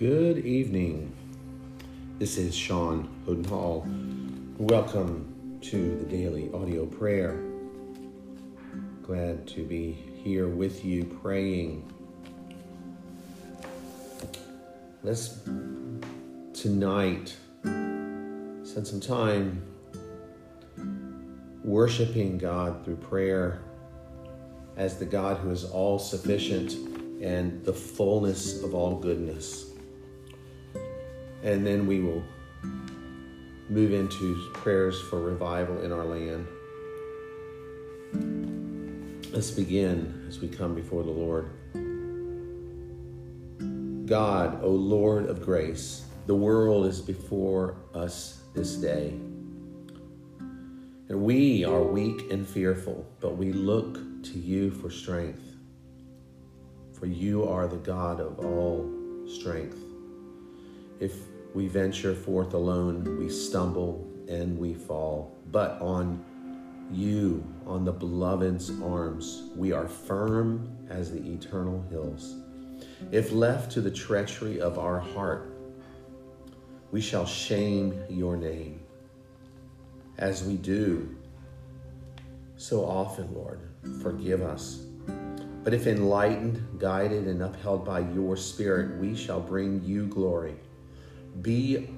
Good evening. This is Sean Hall. Welcome to the daily audio prayer. Glad to be here with you praying. Let's tonight spend some time worshiping God through prayer as the God who is all sufficient and the fullness of all goodness. And then we will move into prayers for revival in our land. Let's begin as we come before the Lord. God, O Lord of grace, the world is before us this day. And we are weak and fearful, but we look to you for strength. For you are the God of all strength. If we venture forth alone, we stumble and we fall. But on you, on the beloved's arms, we are firm as the eternal hills. If left to the treachery of our heart, we shall shame your name. As we do so often, Lord, forgive us. But if enlightened, guided, and upheld by your Spirit, we shall bring you glory. Be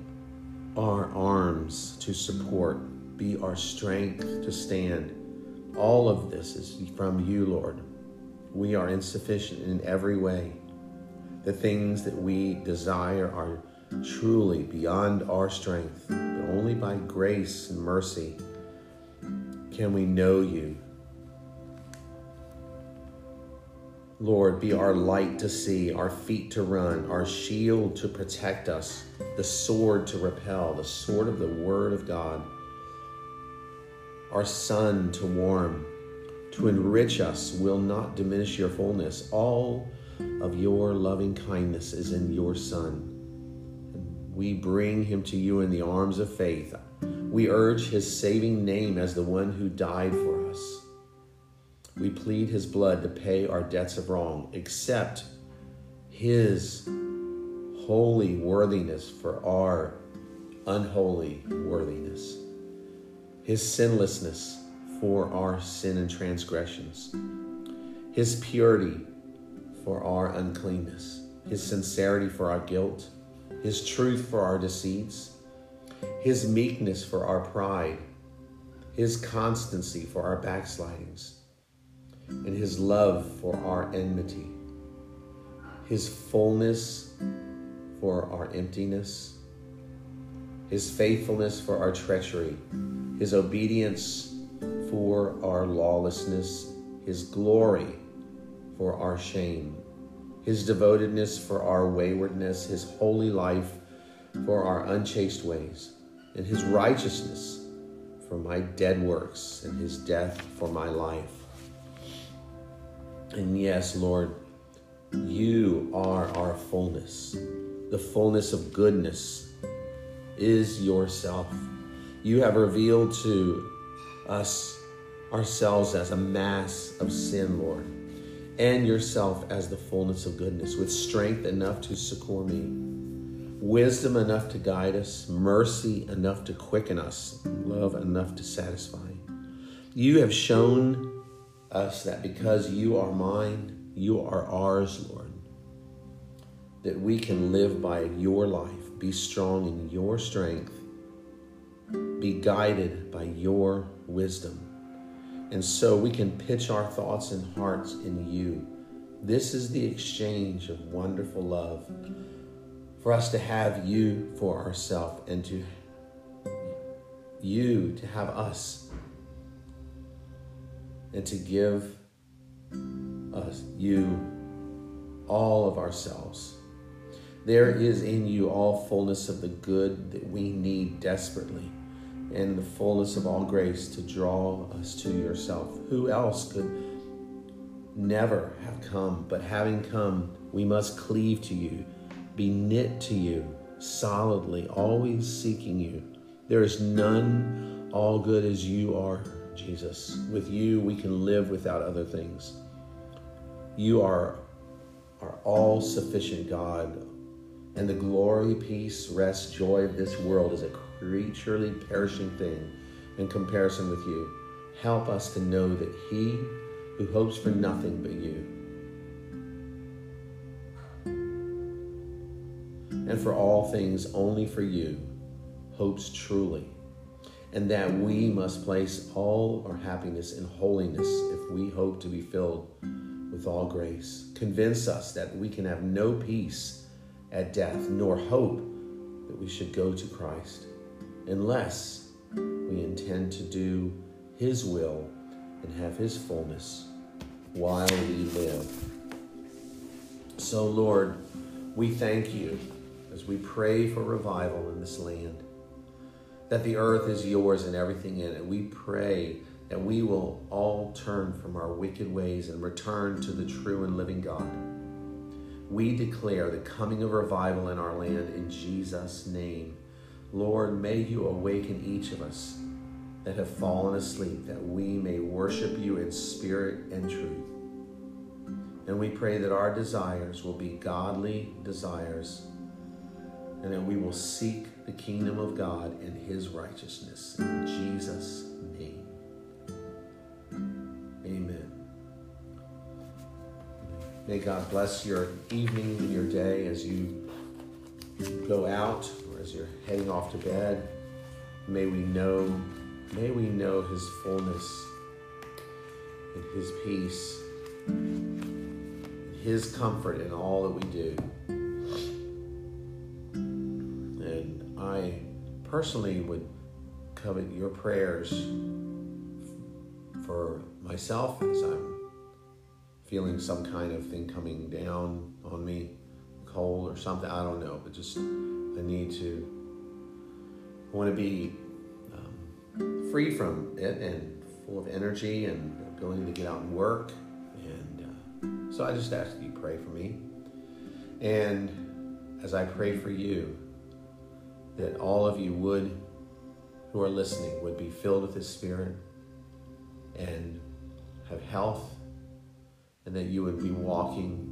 our arms to support, be our strength to stand. All of this is from you, Lord. We are insufficient in every way. The things that we desire are truly beyond our strength, but only by grace and mercy can we know you. Lord, be our light to see, our feet to run, our shield to protect us, the sword to repel, the sword of the Word of God, our sun to warm, to enrich us, will not diminish your fullness. All of your loving kindness is in your Son. We bring him to you in the arms of faith. We urge his saving name as the one who died for. We plead his blood to pay our debts of wrong. Accept his holy worthiness for our unholy worthiness, his sinlessness for our sin and transgressions, his purity for our uncleanness, his sincerity for our guilt, his truth for our deceits, his meekness for our pride, his constancy for our backslidings and his love for our enmity, his fullness for our emptiness, his faithfulness for our treachery, his obedience for our lawlessness, his glory for our shame, his devotedness for our waywardness, his holy life for our unchaste ways, and his righteousness for my dead works, and his death for my life. And yes, Lord, you are our fullness. The fullness of goodness is yourself. You have revealed to us ourselves as a mass of sin, Lord, and yourself as the fullness of goodness, with strength enough to succor me, wisdom enough to guide us, mercy enough to quicken us, love enough to satisfy. You have shown us that because you are mine, you are ours, Lord. That we can live by your life, be strong in your strength, be guided by your wisdom. And so we can pitch our thoughts and hearts in you. This is the exchange of wonderful love for us to have you for ourselves and to you to have us and to give us you all of ourselves. There is in you all fullness of the good that we need desperately, and the fullness of all grace to draw us to yourself. Who else could never have come, but having come, we must cleave to you, be knit to you solidly, always seeking you. There is none all good as you are. Jesus. With you, we can live without other things. You are our all sufficient God, and the glory, peace, rest, joy of this world is a creaturely perishing thing in comparison with you. Help us to know that he who hopes for nothing but you and for all things only for you hopes truly and that we must place all our happiness in holiness if we hope to be filled with all grace. Convince us that we can have no peace at death, nor hope that we should go to Christ, unless we intend to do His will and have His fullness while we live. So, Lord, we thank you as we pray for revival in this land that the earth is yours and everything in it. We pray that we will all turn from our wicked ways and return to the true and living God. We declare the coming of revival in our land in Jesus' name. Lord, may you awaken each of us that have fallen asleep, that we may worship you in spirit and truth. And we pray that our desires will be godly desires and that we will seek the kingdom of God and his righteousness. In Jesus' name. Amen. May God bless your evening and your day as you go out or as you're heading off to bed. May we know, may we know his fullness and his peace, his comfort in all that we do. Personally would covet your prayers for myself as I'm feeling some kind of thing coming down on me, cold or something. I don't know, but just I need to. I want to be um, free from it and full of energy and ability to get out and work. And uh, so I just ask that you pray for me. And as I pray for you, that all of you would, who are listening, would be filled with His Spirit and have health, and that you would be walking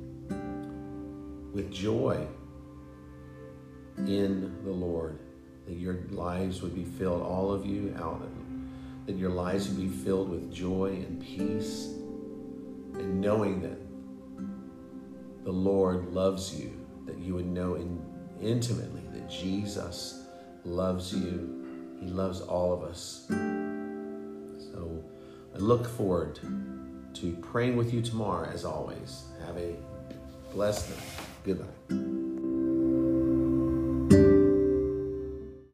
with joy in the Lord, that your lives would be filled, all of you out, that your lives would be filled with joy and peace, and knowing that the Lord loves you, that you would know in, intimately Jesus loves you. He loves all of us. So I look forward to praying with you tomorrow, as always. Have a blessed night. Good night.